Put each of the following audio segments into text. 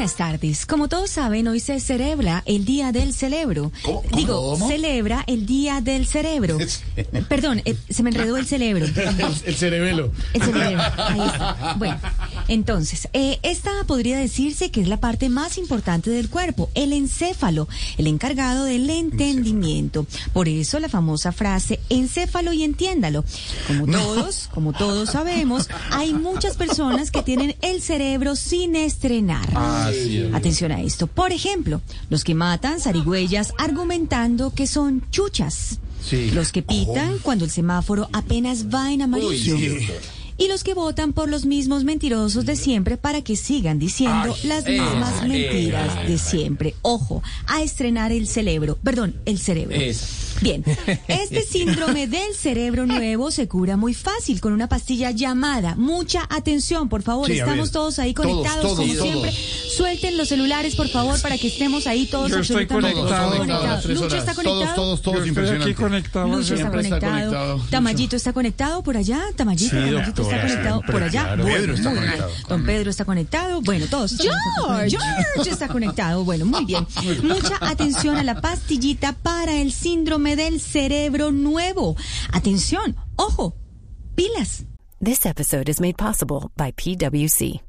Buenas tardes. Como todos saben, hoy se celebra el Día del Cerebro. ¿Cómo? Digo, ¿Cómo? celebra el Día del Cerebro. Perdón, eh, se me enredó el cerebro. El cerebelo. El cerebro. Ahí está. Bueno, entonces, eh, esta podría decirse que es la parte más importante del cuerpo, el encéfalo, el encargado del entendimiento. Por eso la famosa frase, encéfalo y entiéndalo. Como todos, como todos sabemos, hay muchas personas que tienen el cerebro sin estrenar. Atención a esto. Por ejemplo, los que matan zarigüeyas argumentando que son chuchas. Sí. Los que pitan cuando el semáforo apenas va en amarillo. Y los que votan por los mismos mentirosos de siempre para que sigan diciendo las mismas mentiras de siempre. Ojo, a estrenar el cerebro. Perdón, el cerebro. Bien, este síndrome del cerebro nuevo se cura muy fácil con una pastilla llamada. Mucha atención, por favor. Sí, Estamos ver. todos ahí conectados todos, como todos. siempre. Suelten los celulares, por favor, para que estemos ahí todos Yo estoy absolutamente conectado. todos Las tres Lucho está conectado. Todos, todos, todos Yo estoy aquí impresionante. conectado. Lucho está Siempre está conectado. conectado. Tamayito está conectado por allá. Tamayito, Sí, Tamayito está conectado siempre, por allá. claro. Bueno, Pedro está muy bien. conectado. Don Pedro está conectado. Bueno, todos. George. George está conectado. Bueno, muy bien. Mucha atención a la pastillita para el síndrome del cerebro nuevo. Atención. Ojo. Pilas. This episode is made possible by PWC.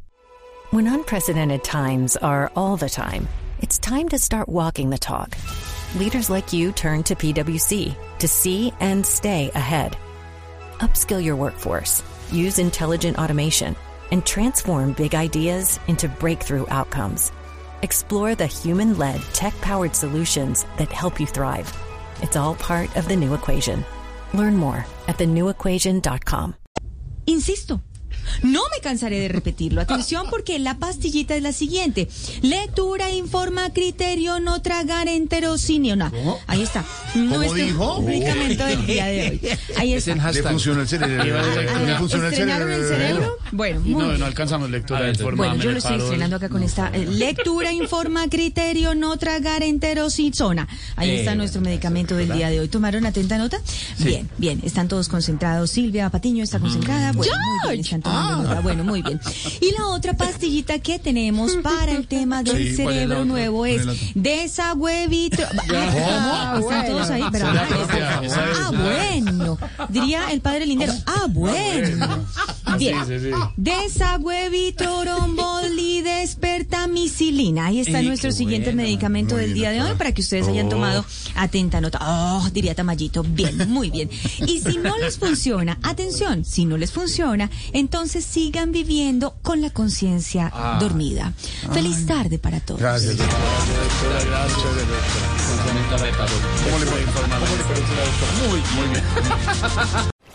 When unprecedented times are all the time, it's time to start walking the talk. Leaders like you turn to PWC to see and stay ahead. Upskill your workforce, use intelligent automation, and transform big ideas into breakthrough outcomes. Explore the human led, tech powered solutions that help you thrive. It's all part of the new equation. Learn more at thenewequation.com. Insisto. No me cansaré de repetirlo. Atención porque la pastillita es la siguiente. Lectura, informa, criterio, no tragar enterocinio. No. Ahí está. Nuestro dijo? medicamento del día de hoy. Ahí está. Le funciona el cerebro. Le funciona el ¿Estrenaron el cerebro? Bueno, muy No, no alcanzamos lectura de forma. Bueno, yo lo estoy estrenando acá con esta eh, lectura, informa, criterio, no tragar enterocitsona. Ahí está nuestro medicamento del día de hoy. ¿Tomaron atenta nota? Bien, bien, están todos concentrados. Silvia Patiño está concentrada. Bueno, muy bien, están tomando nota. Bueno, muy bien. Y la otra pastillita que tenemos para el tema del Sí, ¿cuál es la cerebro nuevo es desahuevitro. Ah, Están todos ahí, pero ah, es, ah, ¿no? bueno. Diría el padre lindero. Ah, bueno. Bien. Sí, sí, sí. Desahuevitromboli despertamicilina. Ahí está Y nuestro siguiente medicamento del día de hoy doctora. para que ustedes hayan Oh. tomado atenta nota. Oh, diría Tamayito. Bien, muy bien. Y si no les funciona, atención, si no les funciona, entonces sigan viviendo con la conciencia dormida. Feliz tarde para todos. Gracias, doctora. Gracias, doctora. ¿Cómo le puede informar? Muy, muy bien.